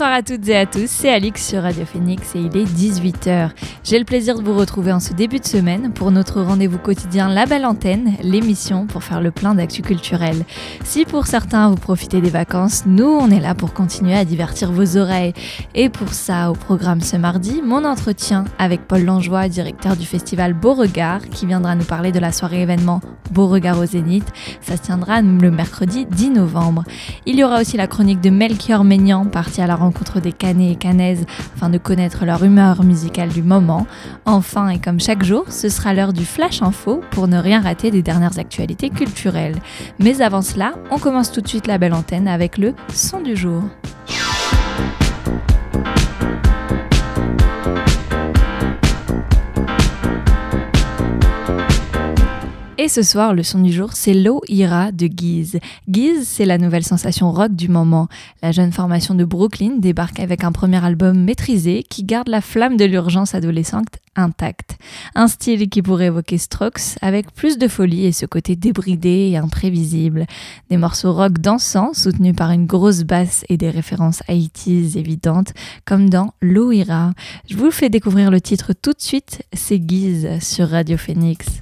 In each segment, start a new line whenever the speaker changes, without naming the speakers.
Bonsoir à toutes et à tous, c'est Alix sur Radio Phoenix et il est 18h. J'ai le plaisir de vous retrouver en ce début de semaine pour notre rendez-vous quotidien La Belle Antenne, l'émission pour faire le plein d'actu culturel. Si pour certains vous profitez des vacances, nous on est là pour continuer à divertir vos oreilles. Et pour ça, au programme ce mardi, mon entretien avec Paul Langeois, directeur du festival Beauregard, qui viendra nous parler de la soirée événement Beauregard au Zénith. Ça se tiendra le mercredi 10 novembre. Il y aura aussi la chronique de Melchior Maignan, parti à la rencontre des Canets et Canaises afin de connaître leur humeur musicale du moment. Enfin, et comme chaque jour, ce sera l'heure du Flash Info pour ne rien rater des dernières actualités culturelles. Mais avant cela, on commence tout de suite la belle antenne avec le son du jour. Et ce soir, le son du jour, c'est L'eau ira de Guise. Guise, c'est la nouvelle sensation rock du moment. La jeune formation de Brooklyn débarque avec un premier album maîtrisé qui garde la flamme de l'urgence adolescente intacte. Un style qui pourrait évoquer Strokes avec plus de folie et ce côté débridé et imprévisible. Des morceaux rock dansants soutenus par une grosse basse et des références haïtises évidentes comme dans L'eau ira. Je vous fais découvrir le titre tout de suite, c'est Guise sur Radio Phoenix.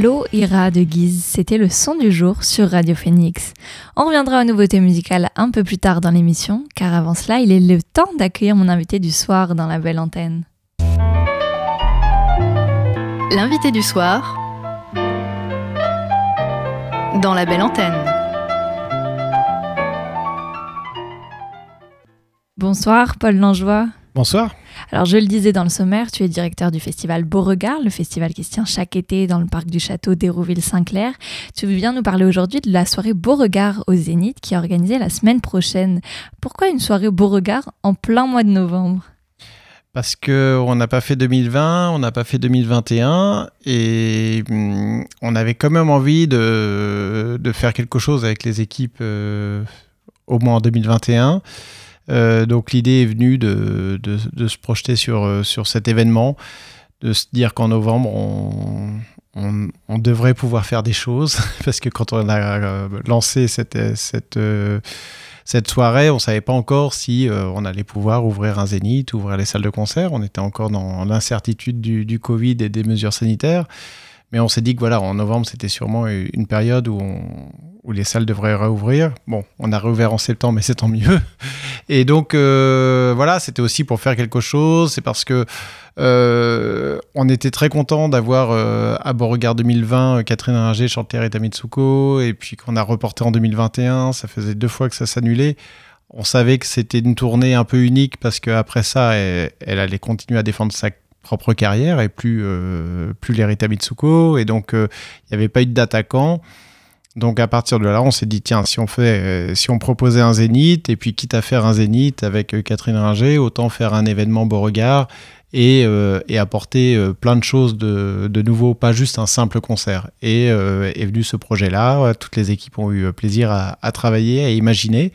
L'eau ira de Guise, c'était le son du jour sur Radio Phoenix. On reviendra aux nouveautés musicales un peu plus tard dans l'émission, car avant cela, il est le temps d'accueillir mon invité du soir dans la belle antenne.
L'invité du soir dans la belle antenne.
Bonsoir Paul Langeois.
Bonsoir.
Alors je le disais dans le sommaire, tu es directeur du festival Beauregard, le festival qui se tient chaque été dans le parc du château d'Hérouville-Saint-Clair. Tu viens nous parler aujourd'hui de la soirée Beauregard au Zénith qui est organisée la semaine prochaine. Pourquoi une soirée Beauregard en plein mois de novembre?
Parce qu'on n'a pas fait 2020, on n'a pas fait 2021 et hum, on avait quand même envie de, de, faire quelque chose avec les équipes euh, au moins en 2021. Euh, donc l'idée est venue de, se projeter sur, euh, sur cet événement, de se dire qu'en novembre, on, on, devrait pouvoir faire des choses, parce que quand on a euh, lancé cette, soirée, on ne savait pas encore si on allait pouvoir ouvrir un zénith, ouvrir les salles de concert. On était encore dans l'incertitude du, du, Covid et des mesures sanitaires. Mais on s'est dit que voilà, en novembre, c'était sûrement une période où, où les salles devraient réouvrir. Bon, on a réouvert en septembre, mais c'est tant mieux. Et donc, euh, voilà, c'était aussi pour faire quelque chose. C'est parce que euh, on était très content d'avoir euh, à Beauregard 2020 Catherine Ringer chanter Rita Mitsuko, et puis qu'on a reporté en 2021. Ça faisait deux fois que ça s'annulait. On savait que c'était une tournée un peu unique parce qu'après ça, elle, allait continuer à défendre sa propre carrière et plus, euh, plus les Rita Mitsuko. Et donc, euh, il n'y avait pas eu d'attaquant. Donc à partir de là, on s'est dit tiens, si on fait, euh, si on proposait un zénith et puis quitte à faire un zénith avec Catherine Ringer, autant faire un événement Beauregard et, et apporter plein de choses de, de, nouveau, pas juste un simple concert. Et est venu ce projet-là. Toutes les équipes ont eu plaisir à, à travailler, à imaginer.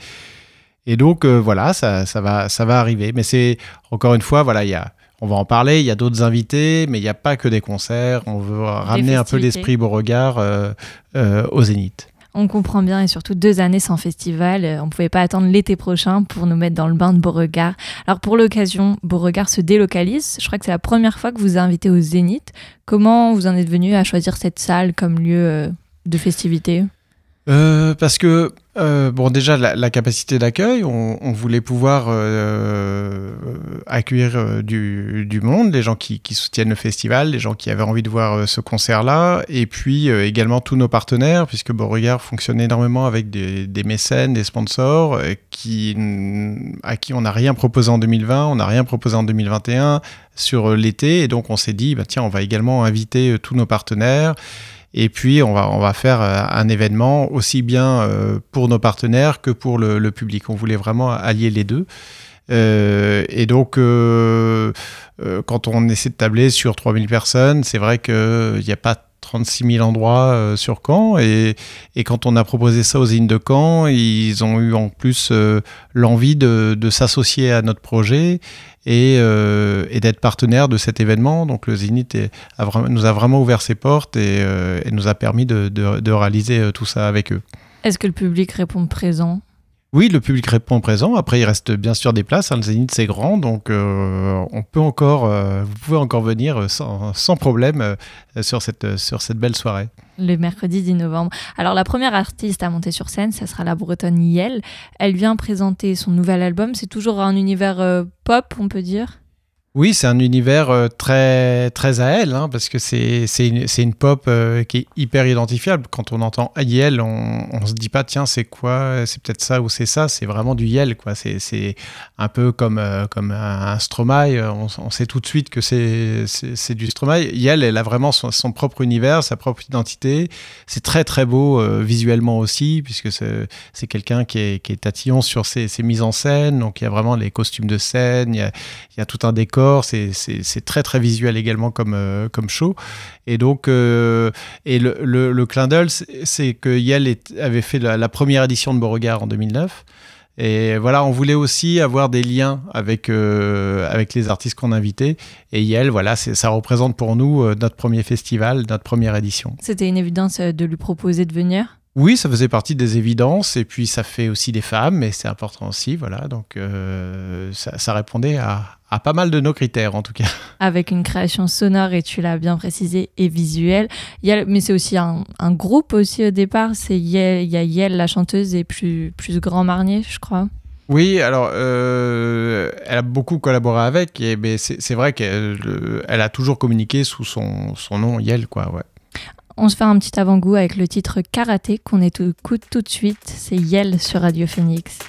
Et donc voilà, ça, ça, va, ça va arriver. Mais c'est encore une fois, voilà, il y a on va en parler. Il y a d'autres invités, mais il n'y a pas que des concerts. On veut ramener un peu l'esprit Beauregard euh, euh, au Zénith.
On comprend bien, et surtout deux années sans festival, euh, on ne pouvait pas attendre l'été prochain pour nous mettre dans le bain de Beauregard. Alors pour l'occasion, Beauregard se délocalise. Je crois que c'est la première fois que vous êtes invité au Zénith. Comment vous en êtes venu à choisir cette salle comme lieu de festivité
Parce que euh, bon, déjà, la, capacité d'accueil, on, voulait pouvoir euh, accueillir euh, du, monde, les gens qui, soutiennent le festival, les gens qui avaient envie de voir ce concert-là, et puis également tous nos partenaires, puisque Beauregard fonctionne énormément avec des, mécènes, des sponsors, à qui on n'a rien proposé en 2020, on n'a rien proposé en 2021 sur l'été, et donc on s'est dit, bah, tiens, on va également inviter tous nos partenaires. Et puis, on va, on va faire euh, un événement aussi bien euh, pour nos partenaires que pour le, public. On voulait vraiment allier les deux. Euh, et donc, quand on essaie de tabler sur 3000 personnes, c'est vrai qu'il n'y a pas 36 000 endroits sur Caen. Et, et, quand on a proposé ça aux îles de Caen, ils ont eu en plus l'envie de, de s'associer à notre projet euh, et, d'être partenaire de cet événement. Donc le Zénith nous a vraiment ouvert ses portes et, euh, nous a permis de, réaliser euh, tout ça avec eux.
Est-ce que le public répond présent?
Oui, le public répond présent. Après, il reste bien sûr des places. Le Zénith, c'est grand, donc on peut encore, vous pouvez encore venir sans, sans problème sur, cette, sur cette belle soirée
le mercredi 10 novembre. Alors la première artiste à monter sur scène, ça sera la bretonne Yel. Elle vient présenter son nouvel album. C'est toujours un univers euh, pop, on peut dire?
Oui, c'est un univers euh, très, très à elle, hein, parce que c'est une, une, pop euh, qui est hyper identifiable. Quand on entend Yel, on, on se dit pas, tiens, c'est quoi C'est peut-être ça ou c'est ça. C'est vraiment du Yel, quoi. C'est un peu comme, euh, comme un Stromae. On, sait tout de suite que c'est du Stromae. Yel, elle a vraiment son, son propre univers, sa propre identité. C'est très, très beau visuellement aussi, puisque c'est quelqu'un qui est, qui est tatillon sur ses, ses, mises en scène. Donc, il y a vraiment les costumes de scène, il y a, il y a tout un décor c'est très très visuel également comme, euh, comme show. Et donc, euh, et le, le, clin d'œil, c'est que Yale avait fait la, première édition de Beauregard en 2009. Et voilà, on voulait aussi avoir des liens avec, euh, avec les artistes qu'on invitait. Et Yale, voilà, ça représente pour nous notre premier festival, notre première édition.
C'était une évidence de lui proposer de venir?
Oui, ça faisait partie des évidences, et puis ça fait aussi des femmes, mais c'est important aussi, voilà. Donc euh, ça, ça, répondait à, à, pas mal de nos critères, en tout cas.
Avec une création sonore, et tu l'as bien précisé, et visuelle. Mais c'est aussi un, un, groupe aussi au départ. C'est il y a Yel, la chanteuse, et plus, plus Grand Marnier, je crois.
Oui, alors euh, elle a beaucoup collaboré avec, et mais c'est vrai qu'elle elle a toujours communiqué sous son, son nom Yel, quoi, ouais.
On se fait un petit avant-goût avec le titre Karaté qu'on écoute tout de suite. C'est Yel sur Radio Phoenix.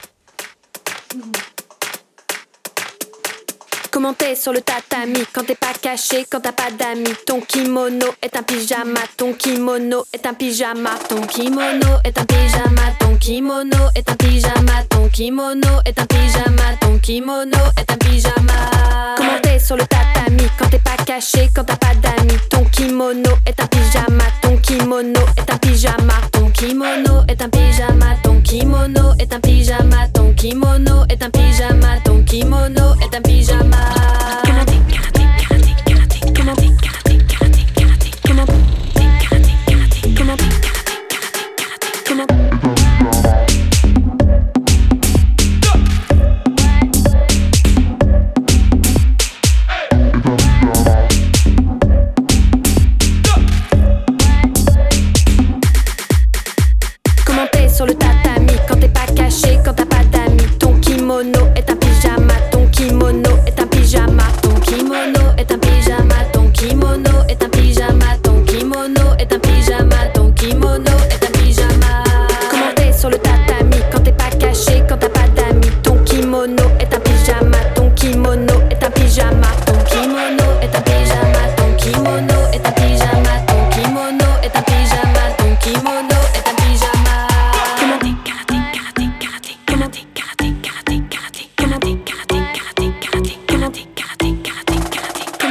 Comment t'es sur le tatami quand t'es pas caché, quand t'as pas d'amis. Ton kimono est un pyjama, ton kimono est un pyjama, ton kimono est un pyjama, ton kimono est un pyjama, ton kimono est un pyjama, ton kimono est un pyjama. Comment t'es sur le tatami quand t'es pas caché, quand t'as pas d'amis. Ton kimono est un pyjama, ton kimono est un pyjama, ton kimono est un pyjama, ton kimono est un pyjama, ton kimono est un pyjama, ton kimono est un pyjama. Can I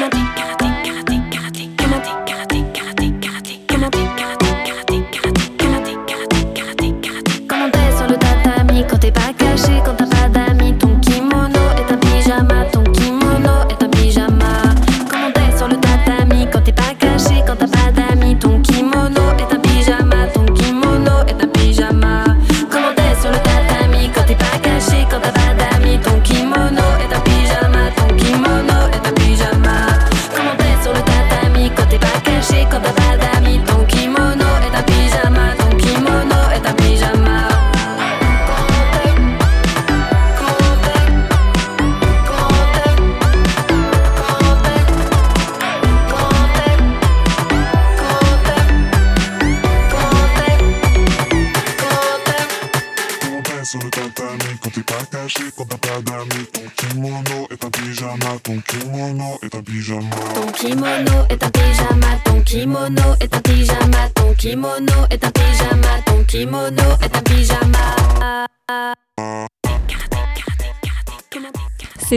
candy.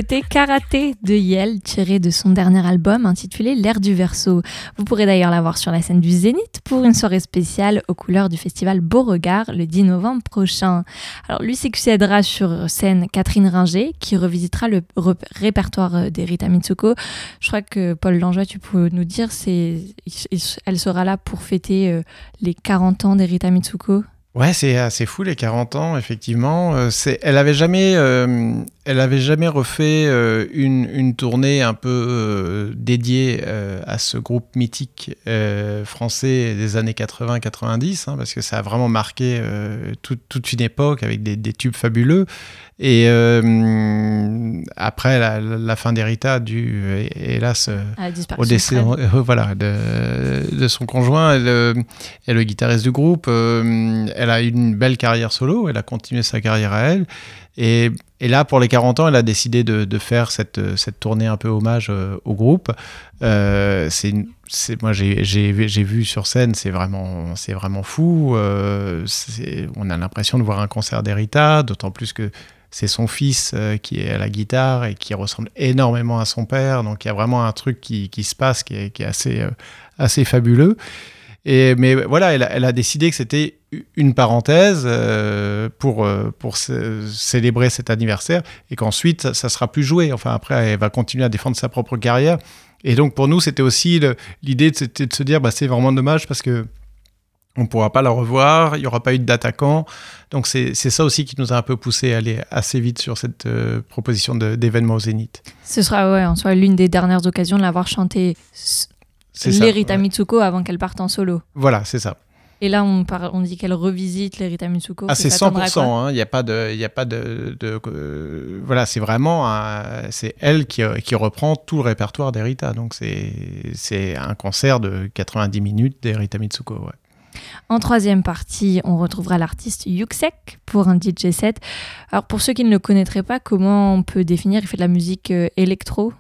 C'était Karaté de Yel, tiré de son dernier album intitulé L'air du verso. Vous pourrez d'ailleurs la voir sur la scène du Zénith pour une soirée spéciale aux couleurs du festival Beauregard le 10 novembre prochain. Alors lui succédera sur scène Catherine Ringer qui revisitera le répertoire des Rita Mitsuko. Je crois que Paul Langeois, tu peux nous dire, elle sera là pour fêter euh, les 40 ans des Rita Mitsuko.
Ouais, c'est assez fou les 40 ans, effectivement. Euh, elle avait jamais, euh, elle avait jamais refait euh, une, une, tournée un peu dédiée à ce groupe mythique français des années 80-90, hein, parce que ça a vraiment marqué toute une époque avec des, des tubes fabuleux. Et euh, après la, la fin d'Erita, dû hélas au décès voilà, de, de, son conjoint, elle, est le guitariste du groupe, euh, elle a une belle carrière solo, elle a continué sa carrière à elle. Et, et, là, pour les 40 ans, elle a décidé de, faire cette, cette, tournée un peu hommage euh, au groupe. Euh, c'est, moi, j'ai, vu sur scène, c'est vraiment, vraiment fou. Euh, on a l'impression de voir un concert d'Erita, d'autant plus que c'est son fils qui est à la guitare et qui ressemble énormément à son père. Donc il y a vraiment un truc qui, qui se passe qui est, qui est assez, assez fabuleux. Mais voilà, elle a, décidé que c'était une parenthèse euh, pour, pour célébrer cet anniversaire et qu'ensuite ça sera plus joué. Enfin après, elle va continuer à défendre sa propre carrière. Et donc pour nous, c'était aussi l'idée de, se dire, bah, c'est vraiment dommage parce que On ne pourra pas la revoir, il n'y aura pas eu d'attaquant. Donc c'est ça aussi qui nous a un peu poussé à aller assez vite sur cette euh, proposition d'événement au Zénith.
Ce sera en soi l'une des dernières occasions de l'avoir chanté. l'Erita
ouais.
Mitsuko avant qu'elle parte en solo.
Voilà, c'est ça.
Et là, on, parle, on dit qu'elle revisite l'Erita Mitsuko.
Ah, c'est
s'attendra à
100%.
quoi
hein, Il n'y a pas de, y a pas de, de- euh, voilà, c'est vraiment, c'est elle qui, qui reprend tout le répertoire d'Erita. Donc c'est, c'est un concert de 90 minutes d'Erita Mitsuko. ouais.
En troisième partie, on retrouvera l'artiste Yuxek pour un DJ set. Alors pour ceux qui ne le connaîtraient pas, comment on peut définir? Il fait de la musique euh, électro.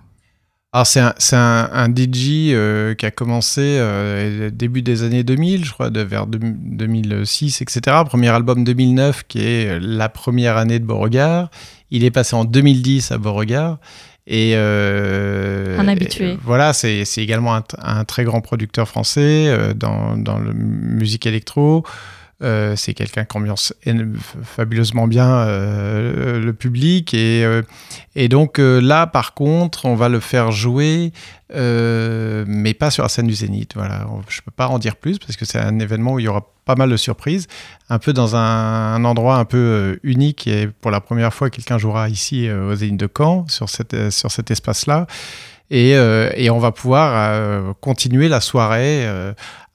Alors c'est un, c'est un, un DJ euh, qui a commencé euh, début des années 2000, je crois, de, vers deux- 2006, etc. Premier album 2009 qui est la première année de Beauregard. Il est passé en 2010 à Beauregard. Et euh,
Un habitué.
et voilà, c'est c'est également un, un très grand producteur français euh, dans, dans la musique électro. Euh, c'est quelqu'un qui ambiance en- fabuleusement bien euh, le public et, euh, donc là par contre on va le faire jouer mais pas sur la scène du Zénith voilà. Je peux pas en dire plus parce que c'est un événement où il y aura pas mal de surprises un peu dans un, endroit un peu unique et pour la première fois quelqu'un jouera ici au Zénith de Caen sur, cet espace là et, on va pouvoir continuer la soirée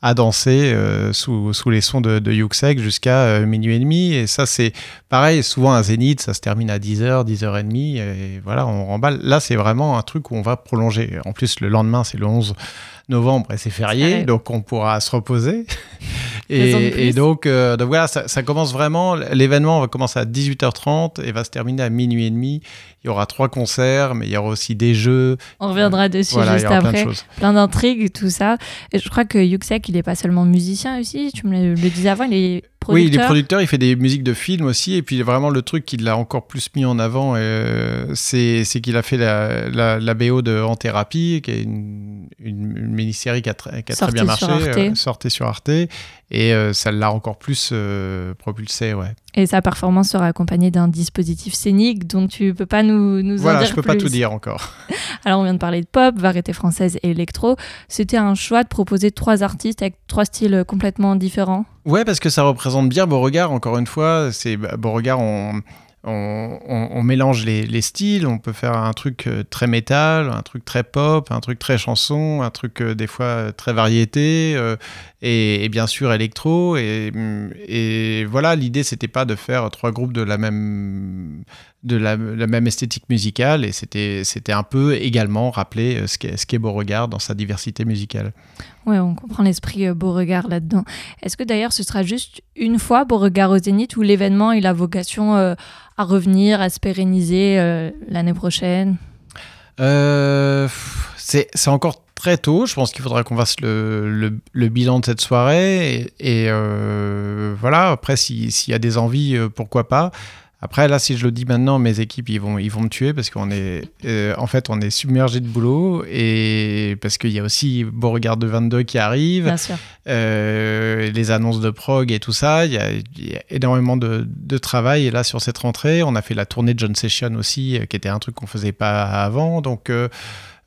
à danser euh, sous, les sons de, de jusqu'à euh, minuit et demi. Et ça, c'est pareil, souvent un zénith, ça se termine à 10h, 10h30. Et voilà, on remballe. Là, c'est vraiment un truc où on va prolonger. En plus, le lendemain, c'est le 11 novembre et c'est férié, donc on pourra se reposer. Et,
plus.
et donc, euh, donc voilà, ça, ça commence vraiment. L'événement va commencer à 18h30 et va se terminer à minuit et demi. Il y aura trois concerts, mais il y aura aussi des jeux.
On reviendra dessus
Voilà, il y
juste après. Plein d'intrigues, tout ça. Et je crois que Yuxek, il n'est pas seulement musicien aussi. Tu me le, le disais avant, il est producteur.
Oui, il est producteur, il fait des musiques de films aussi. Et puis vraiment, le truc qui l'a encore plus mis en avant, euh, c'est c'est qu'il a fait la, la, la BO de En Thérapie, qui est une, une, une mini-série qui a, très- qui a très bien marché,
sur Arte.
euh, sur Arte. Et euh, ça l'a encore plus euh, propulsé, ouais.
Et sa performance sera accompagnée d'un dispositif scénique dont tu peux pas nous, nous en
Voilà,
dire
je peux pas tout dire encore.
Alors on vient de parler de pop, variété française et électro. C'était un choix de proposer trois artistes avec trois styles complètement différents.
Ouais, parce que ça représente bien Beauregard, encore une fois. C'est bah, Beauregard, on, on, mélange les, les styles. On peut faire un truc euh, très métal, un truc très pop, un truc très chanson, un truc euh, des fois euh, très variété, et, bien sûr électro. Et voilà, l'idée, c'était pas de faire trois groupes de la même, de la, la même esthétique musicale, et c'était c'était un peu également rappeler euh, ce qu'est ce qu'est Beauregard dans sa diversité musicale.
Ouais, on comprend l'esprit euh, Beauregard là-dedans. Est-ce que d'ailleurs ce sera juste une fois Beauregard au Zénith ou l'événement il a vocation euh, à revenir, à se pérenniser euh, l'année prochaine?
Euh, c'est c'est encore très tôt. Je pense qu'il faudra qu'on fasse le, le- le bilan de cette soirée. Et, et, euh, voilà, après, si- s'il y a des envies, pourquoi pas. Après, là, si je le dis maintenant, mes équipes, ils vont, ils vont me tuer parce qu'on est, euh, en fait, on est submergé de boulot et parce qu'il y a aussi Beauregard de 22 qui arrive,
Bien sûr.
euh, les annonces de prog et tout ça. Il y a, il y a énormément de, de travail. Et là, sur cette rentrée, on a fait la tournée de John Session aussi, euh, qui était un truc qu'on faisait pas avant. Donc euh,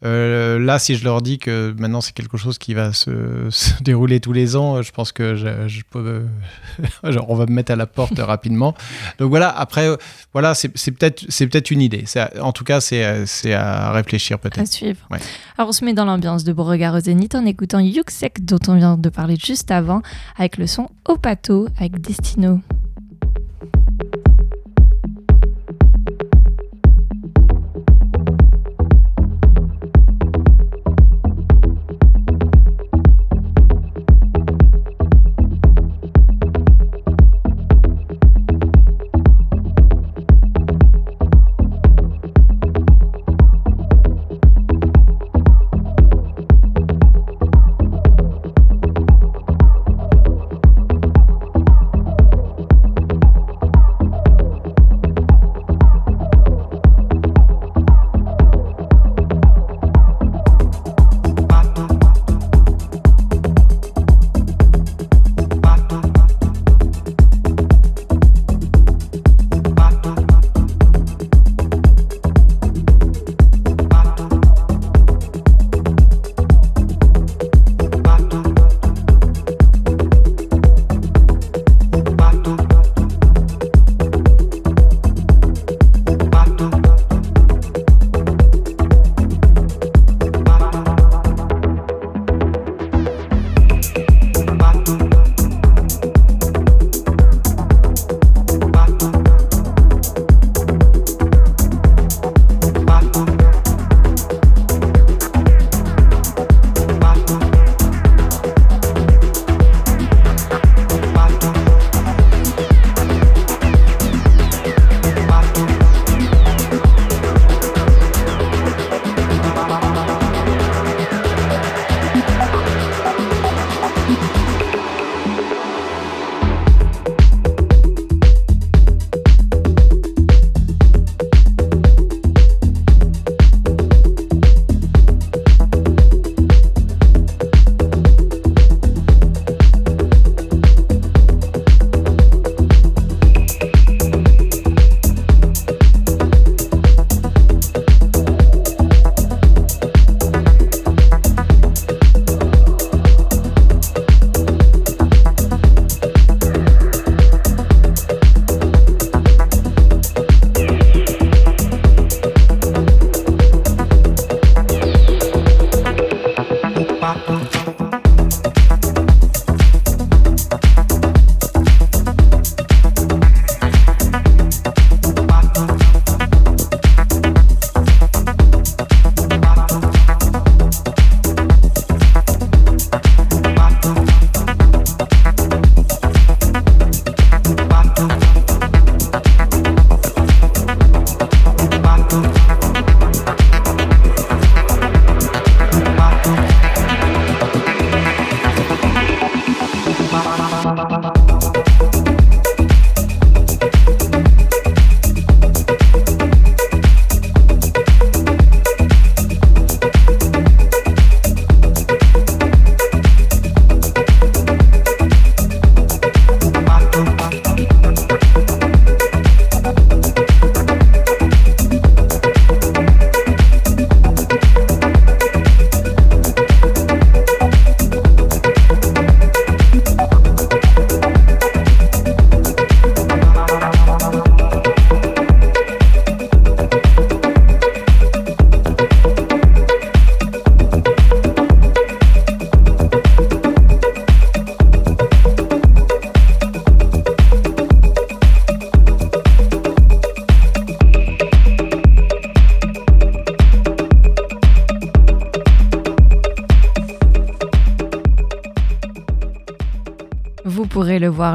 euh, là, si je leur dis que maintenant c'est quelque chose qui va se, se dérouler tous les ans, je pense que je, je peux, euh, genre, on va me mettre à la porte rapidement. Donc voilà. Après, euh, voilà, c'est peut-être, c'est peut-être une idée. À- En tout cas, c'est, c'est à réfléchir
À
peut-être.
suivre.
Ouais.
Alors on se met dans l'ambiance de Beauregard au Zénith en écoutant Yuxek dont on vient de parler juste avant avec le son Opato avec Destino.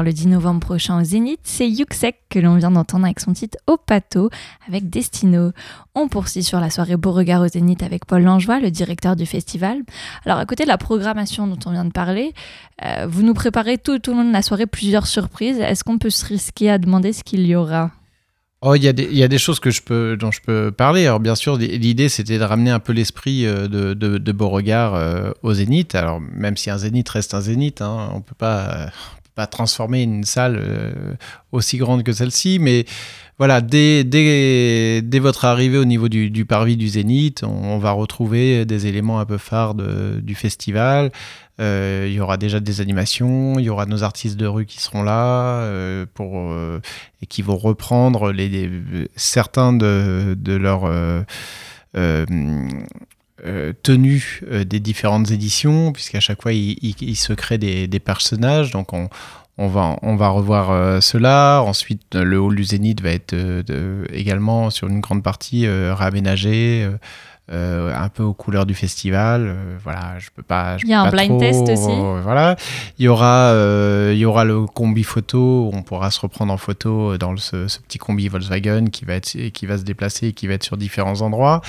Le 10 novembre prochain au Zénith. C'est Yuxek que l'on vient d'entendre avec son titre Au Pato avec Destino. On poursuit sur la soirée Beauregard au Zénith avec Paul Langeois, le directeur du festival. Alors à côté de la programmation dont on vient de parler, euh, vous nous préparez tout au long de la soirée plusieurs surprises. Est-ce qu'on peut se risquer à demander ce qu'il y aura?
Oh, il y, a des- choses que je peux, dont je peux parler. Alors, bien sûr, l'idée, c'était de ramener un peu l'esprit euh, de, Beauregard euh, au Zénith. Alors, même si un Zénith reste un Zénith, hein, on peut pas, pas transformer une salle euh, aussi grande que celle-ci. Mais voilà, dès, dès, dès votre arrivée au niveau du, du parvis du Zénith, on, va retrouver des éléments un peu phares de- du festival. Euh, il y aura déjà des animations, il y aura nos artistes de rue qui seront là euh, pour euh, et qui vont reprendre les, les- certains de, de leurs euh, euh, euh, des différentes éditions, puisqu'à chaque fois il, il se créent des, des personnages, donc on, on va, on va revoir euh, cela. Ensuite, le hall du Zénith va être euh, de- également sur une grande partie euh, réaménagé. un peu aux couleurs du festival, voilà, je peux pas. je
Il y a un blind
trop,
test aussi.
voilà, il y aura, il y aura le combi photo. où On pourra se reprendre en photo dans le- ce, ce petit combi Volkswagen qui va être, qui va se déplacer, et qui va être sur différents endroits.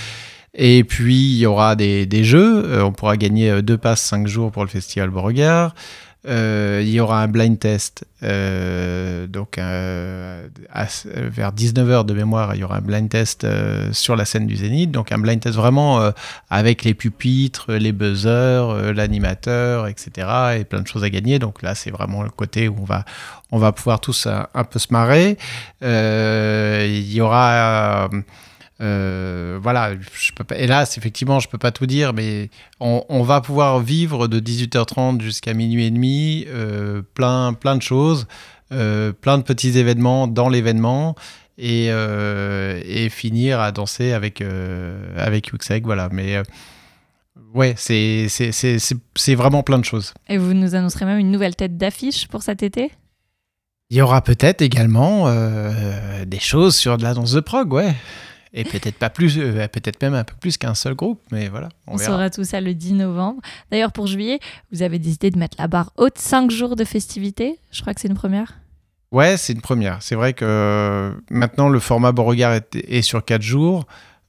Et puis il y aura des, jeux. Euh, on pourra gagner euh, deux passes 5 jours pour le festival Beauregard. Euh, il y aura un blind test. donc euh, à- vers 19h de mémoire, il y aura un blind test sur la scène du Zénith. Donc un blind test vraiment avec les pupitres, les buzzers, l'animateur, etc. Et plein de choses à gagner. Donc là, c'est vraiment le côté où on va, on va pouvoir tous un, peu se marrer. Il y aura... euh, voilà, je peux pas, hélas, effectivement, je peux pas tout dire, mais on, on va pouvoir vivre de 18h30 jusqu'à minuit et demi euh, plein, plein de choses, euh, plein de petits événements dans l'événement et, et finir à danser avec, avec voilà. Mais ouais, c'est vraiment plein de choses.
Et vous nous annoncerez même une nouvelle tête d'affiche pour cet été?
Il y aura peut-être également euh, des choses sur de la danse de prog, ouais. Et peut-être pas plus, euh, peut-être même un peu plus qu'un seul groupe, mais voilà, on,
saura tout ça le 10 novembre. D'ailleurs, pour juillet, vous avez décidé de mettre la barre haute 5 jours de festivités. Je crois que c'est une première.
Ouais, c'est une première. C'est vrai que euh, maintenant le format Beauregard est, est sur 4 jours.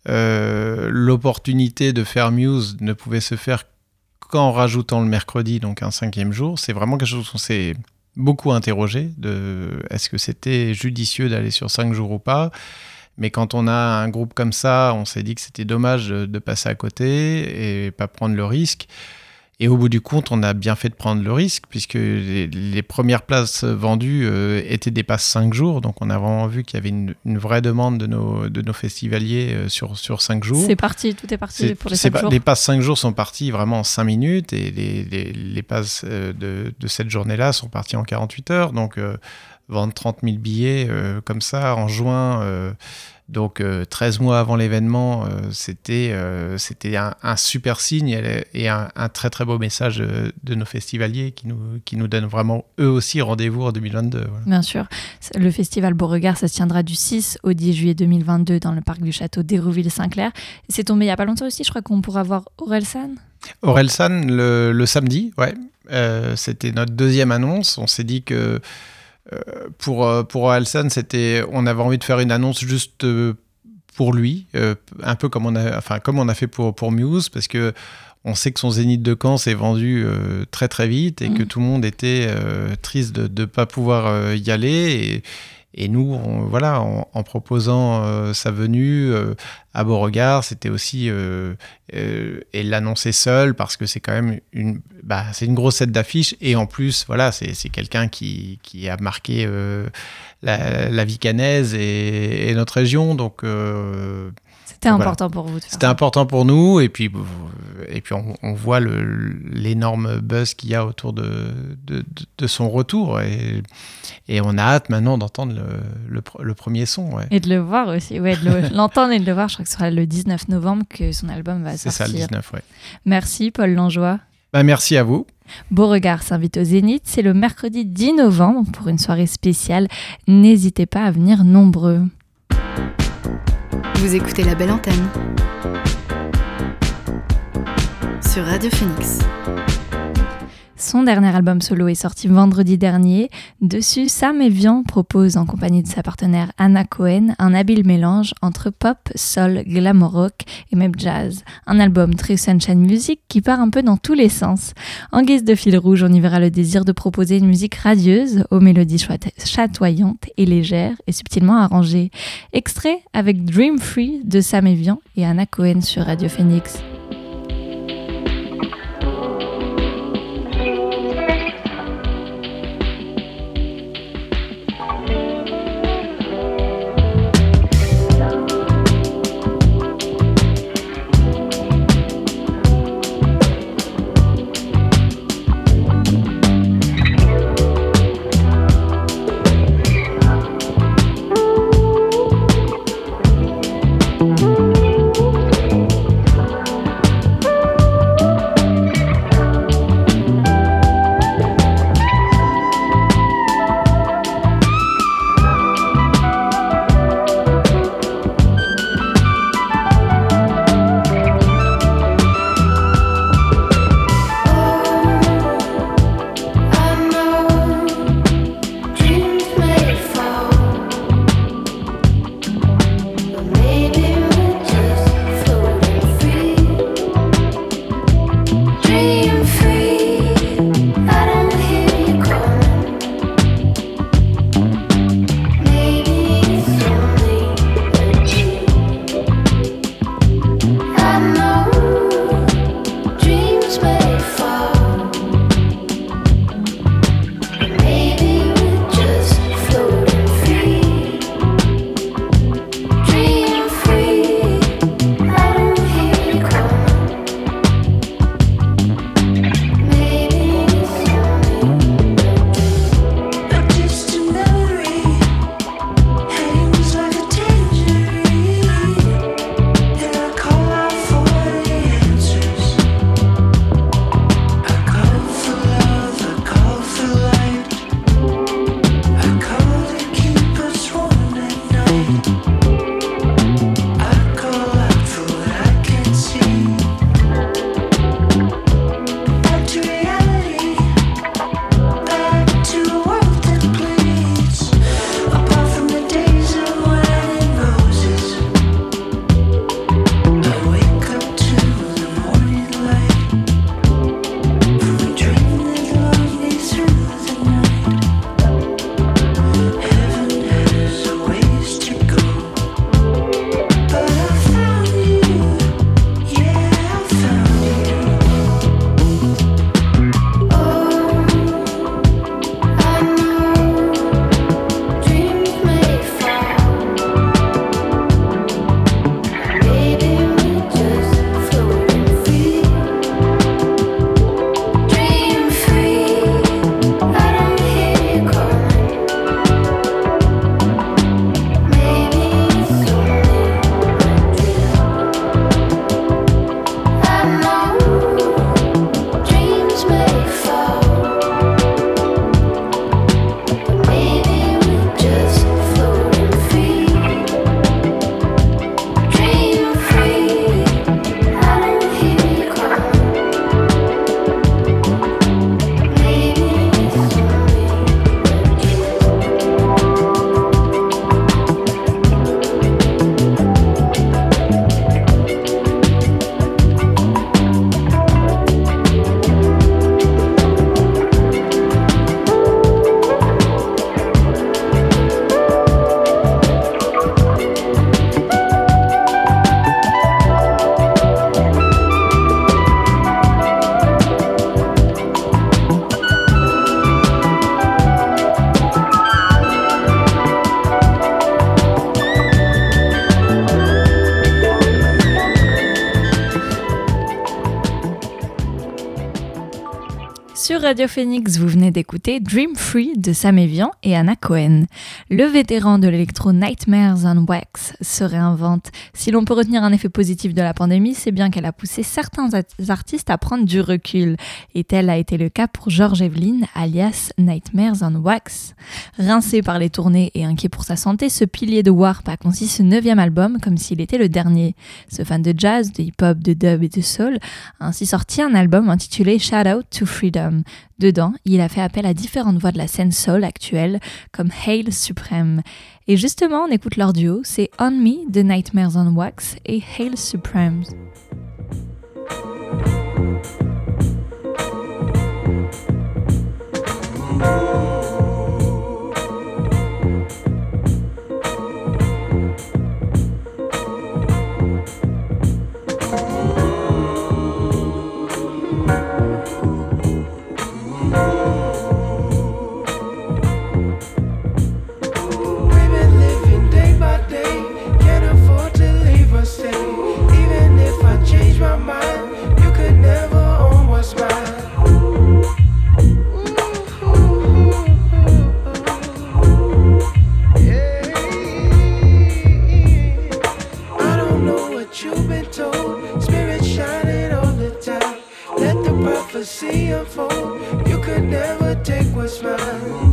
Euh, L'opportunité de faire Muse ne pouvait se faire qu'en rajoutant le mercredi, donc un cinquième jour. C'est vraiment quelque chose qu'on s'est beaucoup interrogé de est-ce que c'était judicieux d'aller sur 5 jours ou pas? Mais quand on a un groupe comme ça, on s'est dit que c'était dommage de, de passer à côté et pas prendre le risque. Et au bout du compte, on a bien fait de prendre le risque, puisque les, les premières places vendues euh, étaient des passes 5 jours. Donc on a vraiment vu qu'il y avait une, une vraie demande de nos, de nos festivaliers euh, sur, sur 5 jours.
C'est parti, tout est parti pour les
c'est
5
pas-
jours.
Les passes 5 jours sont partis vraiment en 5 minutes et les, les, les passes euh, de, de cette journée-là sont parties en 48 heures. Donc, vendre 30 000 billets euh, comme ça en juin, euh, donc euh, 13 mois avant l'événement, euh, c'était c'était un, un super signe et, un, un très très beau message de nos festivaliers qui nous, qui nous donnent vraiment eux aussi rendez-vous en 2022. voilà.
Bien sûr. Le festival Beauregard, ça se tiendra du 6 au 10 juillet 2022 dans le parc du château d'Hérouville-Saint-Clair. C'est tombé il y a pas longtemps aussi, je crois qu'on pourra voir Orelsan.
Orelsan le, le samedi, ouais. C'était notre deuxième annonce. On s'est dit que pour, euh, pour c'était, on avait envie de faire une annonce juste euh, pour lui, euh, un peu comme on a, enfin, comme on a fait pour, pour Muse, parce que on sait que son Zénith de Caen s'est vendu euh, très très vite et que tout le monde était euh, triste de ne pas pouvoir euh, y aller. Et, nous, on- voilà, en, en proposant euh, sa venue euh, à Beauregard, c'était aussi euh, euh, et l'annoncer seul parce que c'est quand même une, bah, c'est une grosse tête d'affiche et en plus, voilà, c'est c'est quelqu'un qui, qui a marqué euh, la, la vie canaise et, et notre région, donc.
C'était
Voilà.
important pour vous
c'était important pour nous et puis, euh, et puis on, on voit l'énorme buzz qu'il y a autour de, de, son retour et, et on a hâte maintenant d'entendre le, le, pr- le premier son. Ouais.
Et de le voir aussi, ouais, de le- l'entendre et de le voir. Je crois que ce sera le 19 novembre que son album va
C'est
sortir.
ça le 19, ouais.
Merci Paul Langeois.
Bah, merci à vous.
Beauregard s'invite au Zénith, c'est le mercredi 10 novembre pour une soirée spéciale. N'hésitez pas à venir nombreux.
Vous écoutez la belle antenne sur Radio Phoenix.
Son dernier album solo est sorti vendredi dernier. Dessus, Sam Evian propose en compagnie de sa partenaire Anna Cohen un habile mélange entre pop, soul, glam rock et même jazz. Un album très sunshine music qui part un peu dans tous les sens. En guise de fil rouge, on y verra le désir de proposer une musique radieuse aux mélodies chatoyantes et légères et subtilement arrangées. Extrait avec Dream Free de Sam Evian et Anna Cohen sur Radio Phoenix. Radio Phoenix, vous venez d'écouter Dream Free de Sam Evian et Anna Cohen. Le vétéran de l'électro Nightmares on Wax se réinvente. Si l'on peut retenir un effet positif de la pandémie, c'est bien qu'elle a poussé certains artistes à prendre du recul. Et tel a été le cas pour George Evelyn, alias Nightmares on Wax. Rincé par les tournées et inquiet pour sa santé, ce pilier de Warp a conçu ce neuvième album comme s'il était le dernier. Ce fan de jazz, de hip-hop, de dub et de soul a ainsi sorti un album intitulé Shout Out to Freedom.
Dedans, il a fait appel à différentes voix de la scène soul actuelle, comme Hail Supreme. Et justement, on écoute leur duo, c'est On Me de Nightmares on Wax et Hail Supreme.
The prophecy unfold. You could never take what's mine.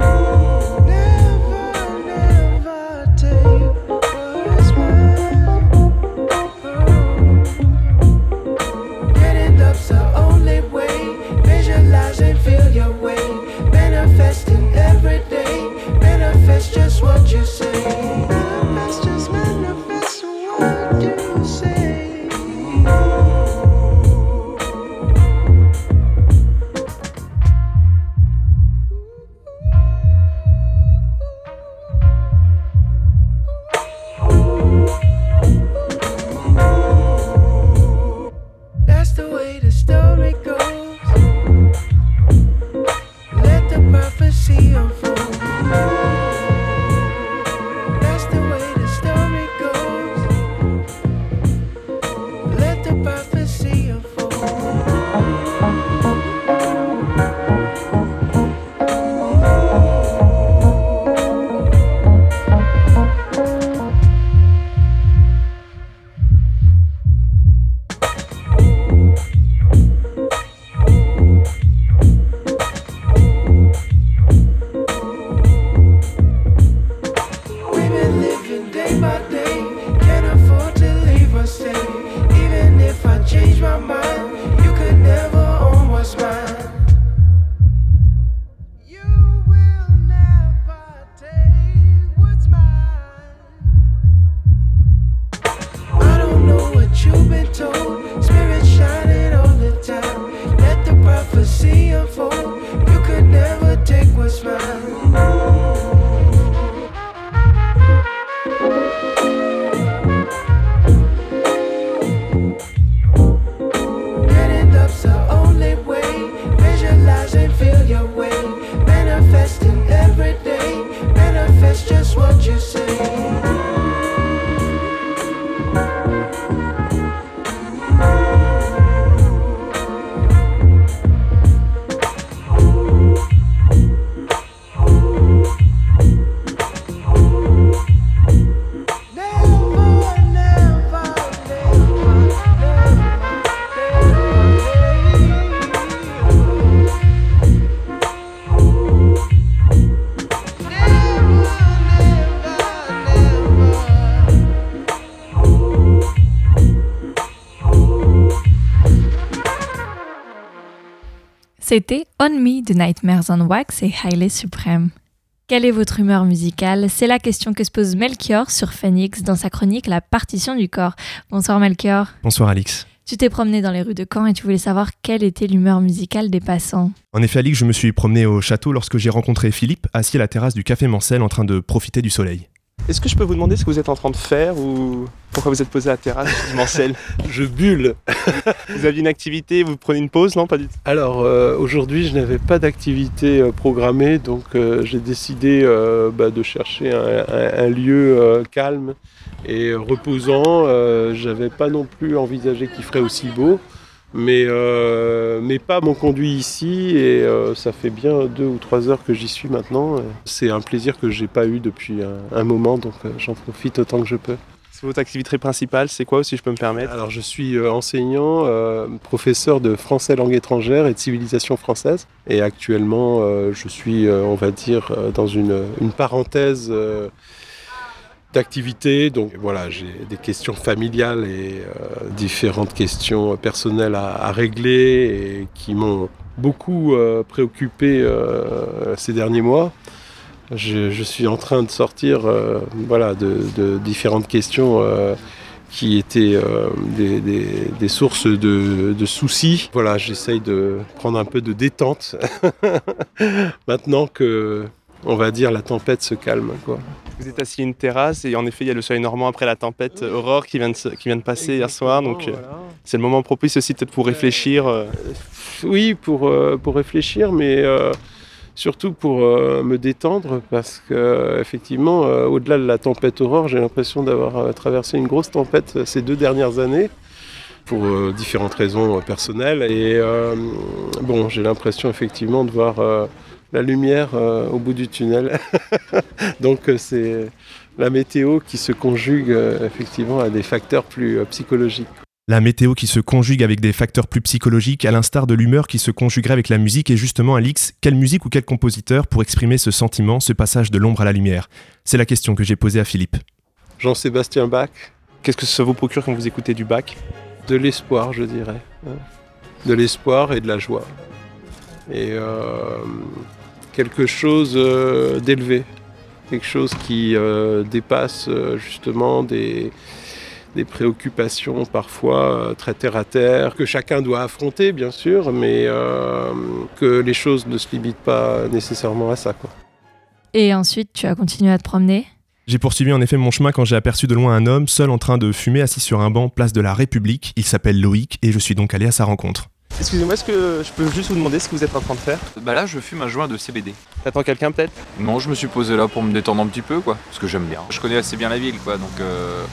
C'était On Me de Nightmares on Wax et Haile Supreme. Quelle est votre humeur musicale? C'est la question que se pose Melchior sur Phoenix dans sa chronique La partition du corps. Bonsoir Melchior.
Bonsoir Alix.
Tu t'es promené dans les rues de Caen et tu voulais savoir quelle était l'humeur musicale des passants.
En effet Alix, je me suis promené au château lorsque j'ai rencontré Philippe assis à la terrasse du café Mancel en train de profiter du soleil.
Est-ce que je peux vous demander ce que vous êtes en train de faire ou pourquoi vous êtes posé à la terrasse Mancel
Je bulle.
Vous aviez une activité, vous prenez une pause Non, pas du tout.
Alors euh, aujourd'hui, je n'avais pas d'activité euh, programmée, donc euh, j'ai décidé euh, bah, de chercher un, un- un lieu euh, calme et reposant. Euh, J'avais pas non plus envisagé qu'il ferait aussi beau, mais euh, mes pas m'ont conduit ici et euh, ça fait bien deux ou trois heures que j'y suis maintenant. C'est un plaisir que j'ai pas eu depuis un, un moment, donc euh, j'en profite autant que je peux.
C'est votre activité principale, c'est quoi si je peux me permettre?
Alors je suis euh, enseignant, professeur de français langue étrangère et de civilisation française. Et actuellement, je suis, on va dire, dans une, une parenthèse d'activité. Donc voilà, j'ai des questions familiales et euh, différentes questions personnelles à, régler et qui m'ont beaucoup euh, préoccupé euh, ces derniers mois. Je, suis en train de sortir voilà, de, différentes questions qui étaient des sources de, de soucis. Voilà, j'essaye de prendre un peu de détente maintenant que, on va dire, la tempête se calme. Quoi.
Vous êtes assis à une terrasse et en effet, il y a le soleil normand après la tempête euh, Aurore qui vient de, se- qui vient de passer hier soir. Donc, euh, c'est le moment propice aussi peut-être pour réfléchir. euh.
Oui, pour, euh, pour réfléchir, mais euh, surtout pour euh, me détendre, parce que euh, effectivement, euh, au-delà de la tempête Aurore, j'ai l'impression d'avoir euh, traversé une grosse tempête euh, ces deux dernières années, pour euh, différentes raisons euh, personnelles. Et euh, bon, j'ai l'impression effectivement de voir euh, la lumière euh, au bout du tunnel. Donc euh, c'est la météo qui se conjugue euh, effectivement à des facteurs plus euh, psychologiques.
La météo qui se conjugue avec des facteurs plus psychologiques, à l'instar de l'humeur qui se conjuguerait avec la musique, et justement, Alix, quelle musique ou quel compositeur pour exprimer ce sentiment, ce passage de l'ombre à la lumière? C'est la question que j'ai posée à Philippe.
Jean-Sébastien Bach,
Qu'est-ce que ça vous procure quand vous écoutez du bac
de l'espoir, je dirais. hein. De l'espoir et de la joie. Et euh, quelque chose euh, d'élevé. Quelque chose qui euh, dépasse euh, justement des, des préoccupations parfois très terre à terre, que chacun doit affronter bien sûr, mais euh, que les choses ne se limitent pas nécessairement à ça. Quoi.
Et ensuite, tu as continué à te promener?
J'ai poursuivi en effet mon chemin quand j'ai aperçu de loin un homme seul en train de fumer assis sur un banc place de la République. Il s'appelle Loïc et je suis donc allé à sa rencontre.
Excusez-moi, est-ce que je peux juste vous demander ce que vous êtes en train de faire?
Bah là, je fume un joint de CBD.
T'attends quelqu'un peut-être?
Non, je me suis posé là pour me détendre un petit peu, quoi. Parce que j'aime bien. Je connais assez bien la ville, quoi. Donc, euh,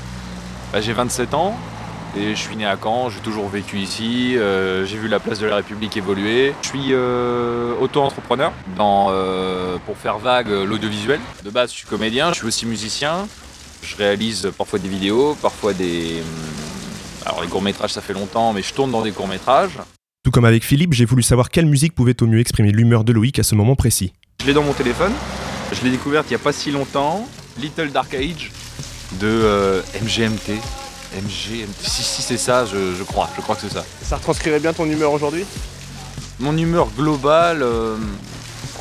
bah, j'ai 27 ans et je suis né à Caen. J'ai toujours vécu ici. euh, j'ai vu la place de la République évoluer. Je suis euh, auto-entrepreneur dans, euh, pour faire vague euh, l'audiovisuel. De base, je suis comédien. Je suis aussi musicien. Je réalise parfois des vidéos, parfois des. hum, Alors, les courts-métrages, ça fait longtemps, mais je tourne dans des courts-métrages.
Tout comme avec Philippe, j'ai voulu savoir quelle musique pouvait au mieux exprimer l'humeur de Loïc à ce moment précis.
Je l'ai dans mon téléphone. Je l'ai découverte il n'y a pas si longtemps. Little Dark Age de euh, MGMT. MGMT. Si, si, c'est ça, je, je crois. Je crois que c'est ça.
Ça retranscrirait bien ton humeur aujourd'hui?
Mon humeur globale, euh,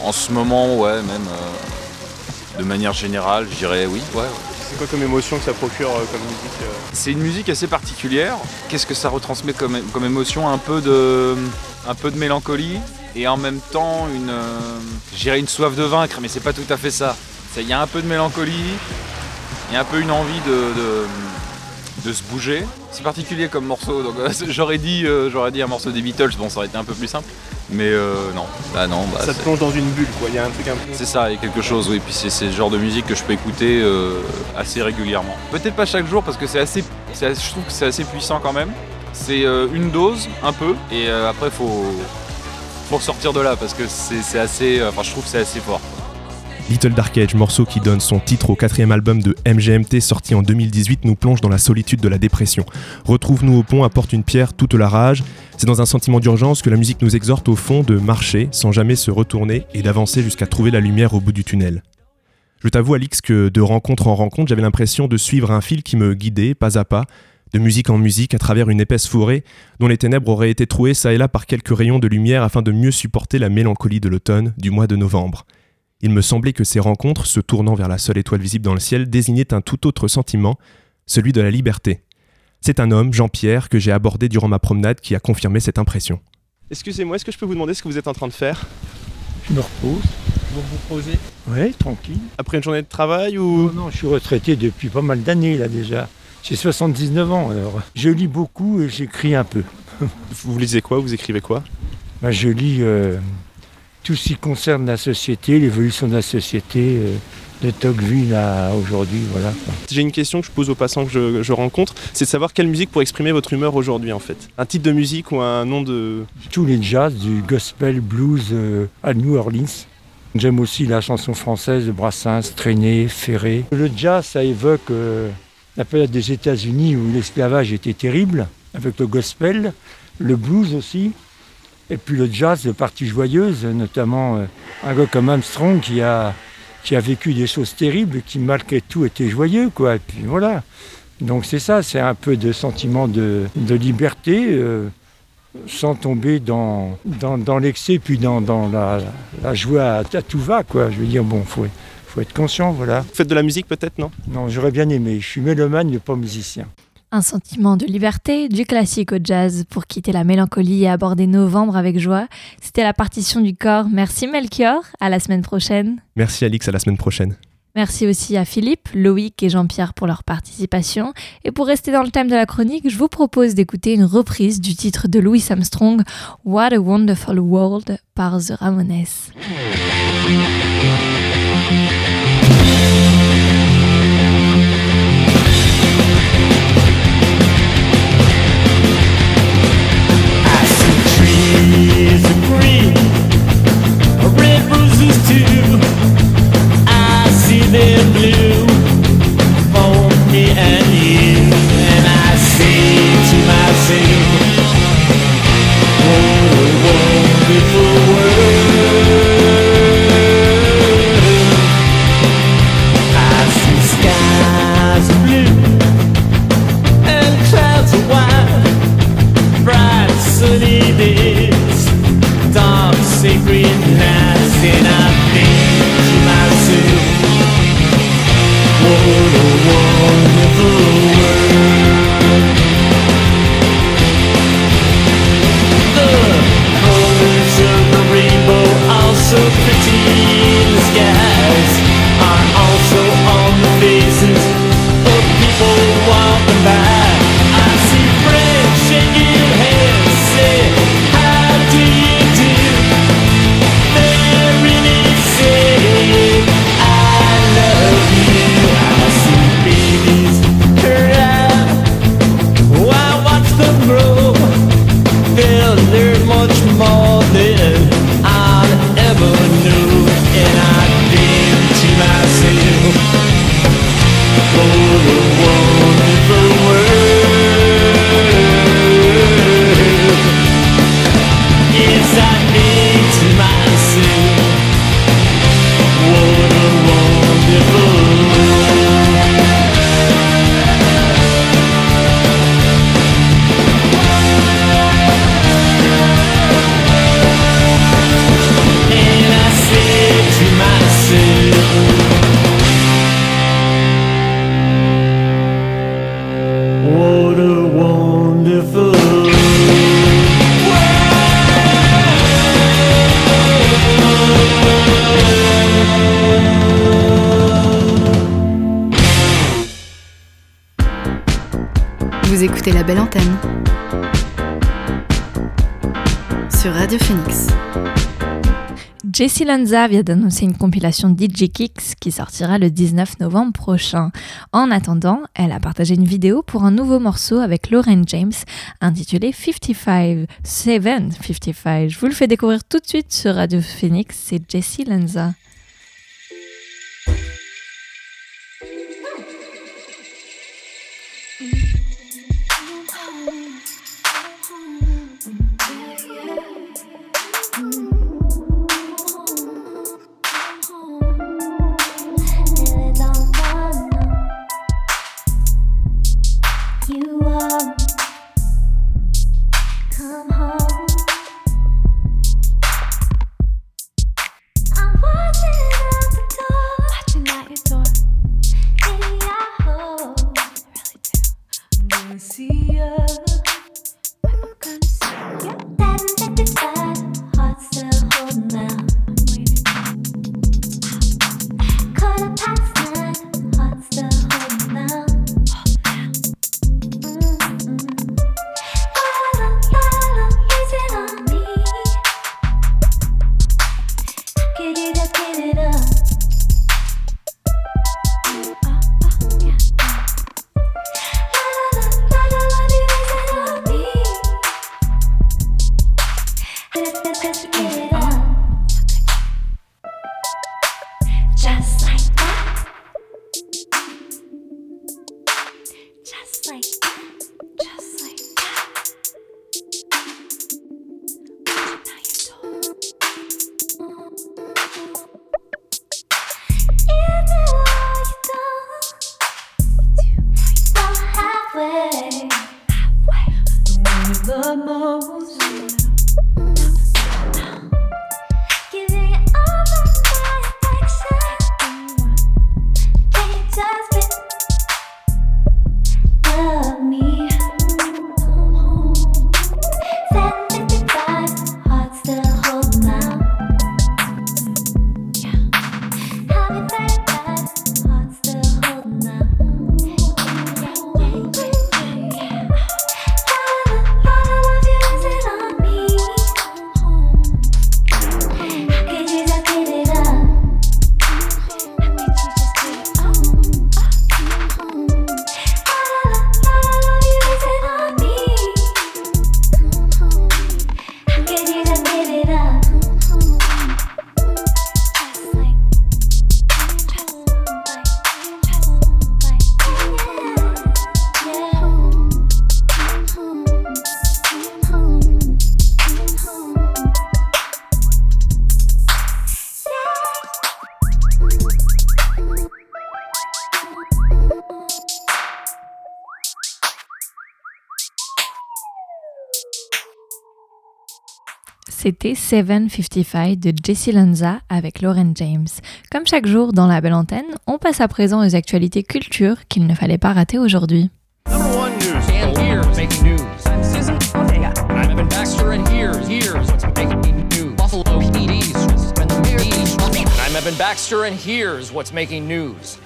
en ce moment, ouais, même euh, de manière générale, je dirais oui. Ouais, ouais.
C'est quoi comme émotion que ça procure euh, comme musique euh
C'est une musique assez particulière. Qu'est-ce que ça retransmet comme, émotion un peu, de, mélancolie et en même temps une, euh, une soif de vaincre, mais c'est pas tout à fait ça. Il y a un peu de mélancolie, il y a un peu une envie de, de se bouger. C'est particulier comme morceau, donc euh, j'aurais dit, euh, j'aurais dit un morceau des Beatles, bon ça aurait été un peu plus simple, mais euh, non, bah non, bah,
Ça te plonge dans une bulle quoi, il y a un truc un peu.
c'est ça, il y a quelque chose, oui. Puis c'est le genre de musique que je peux écouter assez régulièrement. Peut-être pas chaque jour parce que c'est assez, je trouve que c'est assez puissant quand même. C'est une dose, un peu, et après faut, faut sortir de là parce que c'est assez, enfin je trouve que c'est assez fort.
Little Dark Age, morceau qui donne son titre au quatrième album de MGMT sorti en 2018, nous plonge dans la solitude de la dépression. Retrouve-nous au pont, apporte une pierre, toute la rage. C'est dans un sentiment d'urgence que la musique nous exhorte au fond de marcher sans jamais se retourner et d'avancer jusqu'à trouver la lumière au bout du tunnel. Je t'avoue, Alix, que de rencontre en rencontre, j'avais l'impression de suivre un fil qui me guidait, pas à pas, de musique en musique, à travers une épaisse forêt, dont les ténèbres auraient été trouées çà et là par quelques rayons de lumière afin de mieux supporter la mélancolie de l'automne, du mois de novembre. Il me semblait que ces rencontres, se tournant vers la seule étoile visible dans le ciel, désignaient un tout autre sentiment, celui de la liberté. C'est un homme, Jean-Pierre, que j'ai abordé durant ma promenade qui a confirmé cette impression.
Excusez-moi, est-ce que je peux vous demander ce que vous êtes en train de faire?
Je me repose. Vous vous reposez? Oui, tranquille.
Après une journée de travail ou?
Non, non, je suis retraité depuis pas mal d'années là déjà. J'ai 79 ans alors. Je lis beaucoup et j'écris un peu.
vous lisez quoi? Vous écrivez quoi?
Ben, je lis euh, tout ce qui concerne la société, l'évolution de la société, euh, de Tocqueville à aujourd'hui, voilà.
J'ai une question que je pose aux passants que je, je rencontre, c'est de savoir quelle musique pour exprimer votre humeur aujourd'hui en fait. Un titre de musique ou un nom de...
Tous les jazz, du gospel, blues euh, à New Orleans. J'aime aussi la chanson française de Brassens, Traîné, Ferré. Le jazz, ça évoque euh, la période des États-Unis où l'esclavage était terrible, avec le gospel, le blues aussi, et puis le jazz de parties joyeuses, notamment euh, un gars comme Armstrong qui a, qui a vécu des choses terribles, qui malgré tout était joyeux, quoi. Et puis voilà. Donc c'est ça, c'est un peu de sentiment de, liberté, euh, sans tomber dans, dans, l'excès, puis dans, dans la, joie à, tout va, quoi. Je veux dire, bon, faut, faut être conscient, voilà.
Vous faites de la musique peut-être, non?
Non, j'aurais bien aimé. Je suis mélomane, pas musicien.
Un sentiment de liberté, du classique au jazz, pour quitter la mélancolie et aborder novembre avec joie. C'était la partition du corps. Merci Melchior, à la semaine prochaine.
Merci Alix, à la semaine prochaine.
Merci aussi à Philippe, Loïc et Jean-Pierre pour leur participation. Et pour rester dans le thème de la chronique, je vous propose d'écouter une reprise du titre de Louis Armstrong, What a Wonderful World, par The Ramones.
in
blue.
Jessie Lanza vient d'annoncer une compilation DJ Kicks qui sortira le 19 novembre prochain. En attendant, elle a partagé une vidéo pour un nouveau morceau avec Lauren James intitulé 55, 755. Je vous le fais découvrir tout de suite sur Radio Phoenix, c'est Jessie Lanza.
love.
C'était 755 de Jessie Lanza avec Lauren James. Comme chaque jour dans la belle antenne, on passe à présent aux actualités culture qu'il ne fallait pas rater aujourd'hui.
I'm Evan Baxter, and here's what's making news.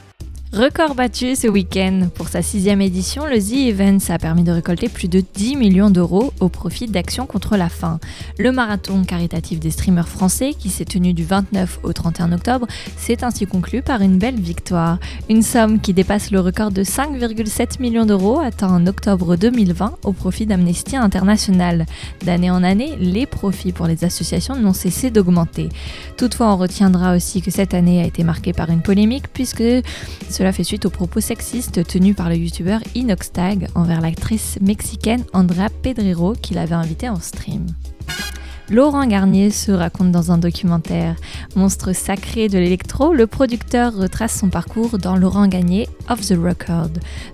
Record battu ce week-end. Pour sa sixième édition, le The Events a permis de récolter plus de 10 millions d'euros au profit d'Action contre la faim. Le marathon caritatif des streamers français, qui s'est tenu du 29 au 31 octobre, s'est ainsi conclu par une belle victoire. Une somme qui dépasse le record de 5,7 millions d'euros atteint en octobre 2020 au profit d'Amnesty International. D'année en année, les profits pour les associations n'ont cessé d'augmenter. Toutefois, on retiendra aussi que cette année a été marquée par une polémique puisque cela fait suite aux propos sexistes tenus par le youtubeur Inoxtag envers l'actrice mexicaine Andrea Pedrero qui l'avait invitée en stream. Laurent Garnier se raconte dans un documentaire. Monstre sacré de l'électro, le producteur retrace son parcours dans Laurent Garnier Off the Record.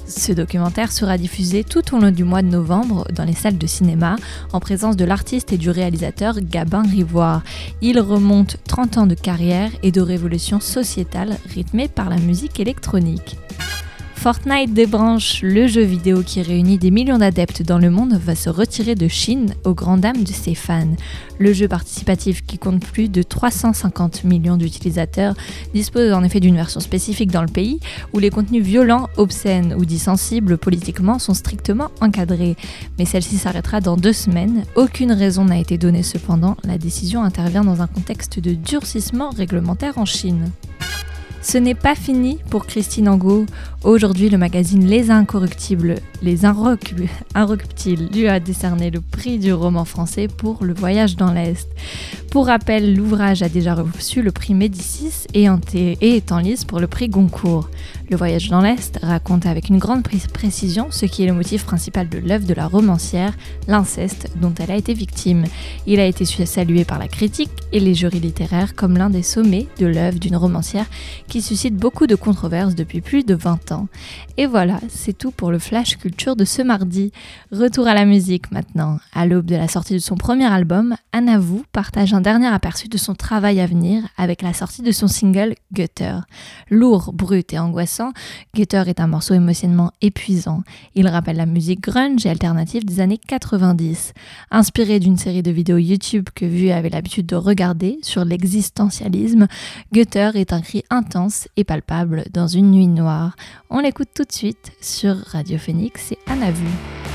Ce documentaire sera diffusé tout au long du mois de novembre dans les salles de cinéma en présence de l'artiste et du réalisateur Gabin Rivoire. Il remonte 30 ans de carrière et de révolution sociétale rythmée par la musique électronique. Fortnite débranche, le jeu vidéo qui réunit des millions d'adeptes dans le monde va se retirer de Chine aux grandes dames de ses fans. Le jeu participatif qui compte plus de 350 millions d'utilisateurs dispose en effet d'une version spécifique dans le pays où les contenus violents, obscènes ou dits sensibles politiquement sont strictement encadrés. Mais celle-ci s'arrêtera dans deux semaines. Aucune raison n'a été donnée cependant. La décision intervient dans un contexte de durcissement réglementaire en Chine. Ce n'est pas fini pour Christine Angot. Aujourd'hui, le magazine Les Incorruptibles, Les Incorruptibles, lui a décerné le prix du roman français pour Le Voyage dans l'Est. Pour rappel, l'ouvrage a déjà reçu le prix Médicis et, est en lice pour le prix Goncourt. Le Voyage dans l'Est raconte avec une grande pré- précision ce qui est le motif principal de l'œuvre de la romancière, l'inceste dont elle a été victime. Il a été salué par la critique et les jurys littéraires comme l'un des sommets de l'œuvre d'une romancière qui suscite beaucoup de controverses depuis plus de 20 ans. Et voilà, c'est tout pour le Flash Culture de ce mardi. Retour à la musique maintenant. À l'aube de la sortie de son premier album, Anna Vu partage un dernier aperçu de son travail à venir avec la sortie de son single Gutter. Lourd, brut et angoissant, Gutter est un morceau émotionnellement épuisant. Il rappelle la musique grunge et alternative des années 90. Inspiré d'une série de vidéos YouTube que Vu avait l'habitude de regarder sur l'existentialisme, Gutter est un cri intense et palpable dans une nuit noire. On l'écoute tout de suite sur Radio Phoenix et Anna Vu.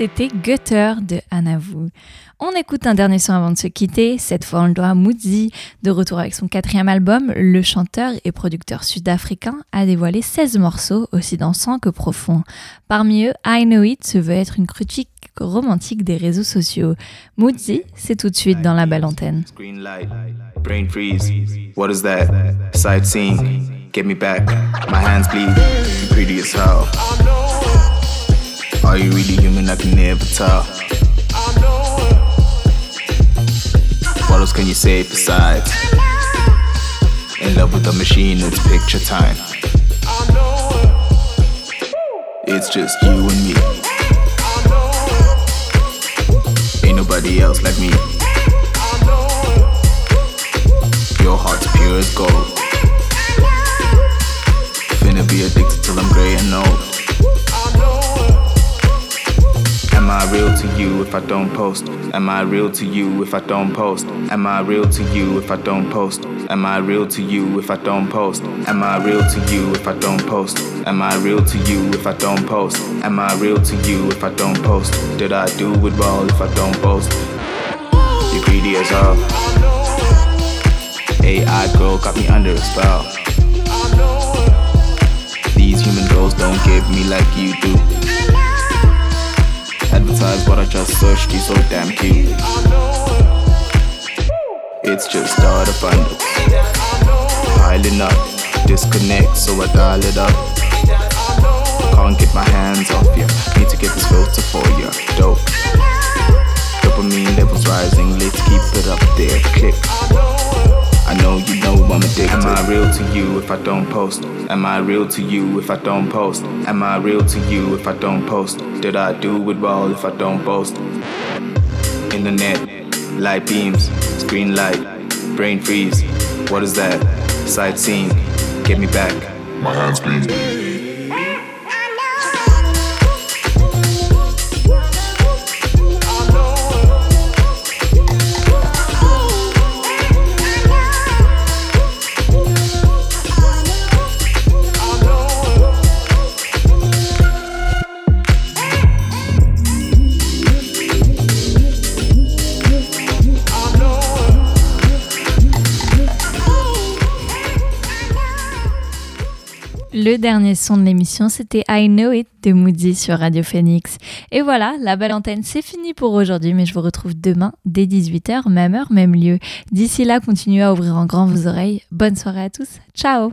C'était Gutter de Anavou. On écoute un dernier son avant de se quitter. Cette fois, on le doit à. De retour avec son quatrième album, le chanteur et producteur sud-africain a dévoilé 16 morceaux, aussi dansants que profonds. Parmi eux, I Know It se veut être une critique romantique des réseaux sociaux. Moodzi, c'est tout de suite dans la belle antenne.
Green light, brain freeze. What is that? Sightseeing. Get me back. My hands bleed. Pretty as hell. Are you really human? I can never tell. What else can you say besides? In love with the machine, it's picture time. It's just you and me. Ain't nobody else like me. Your heart's pure as gold. Finna be addicted till I'm gray and old. Am I real to you if I don't post? Am I real to you if I don't post? Am I real to you if I don't post? Am I real to you if I don't post? Am I real to you if I don't post? Am I real to you if I don't post? Am I real to you if I don't post? Did I do it well if I don't post? You greedy as hell. AI girl got me under a spell. These human girls don't give me like you do. Advertise what I just searched, you so damn cute. It's just starter bundles. Piling up, disconnect, so I dial it up. Can't get my hands off you. Need to get this filter for you. Dope. Dopamine levels rising, let's keep it up there. Click. I know you know I'm addicted. Am I real to you if I don't post? Am I real to you if I don't post? Am I real to you if I don't post? Did I do it well if I don't post? Internet, light beams, screen light, brain freeze. What is that? Sightseeing, get me back. My hands bleed.
Le dernier son de l'émission, c'était I Know It de Moody sur Radio Phoenix. Et voilà, la belle antenne, c'est fini pour aujourd'hui, mais je vous retrouve demain dès 18h, même heure, même lieu. D'ici là, continuez à ouvrir en grand vos oreilles. Bonne soirée à tous. Ciao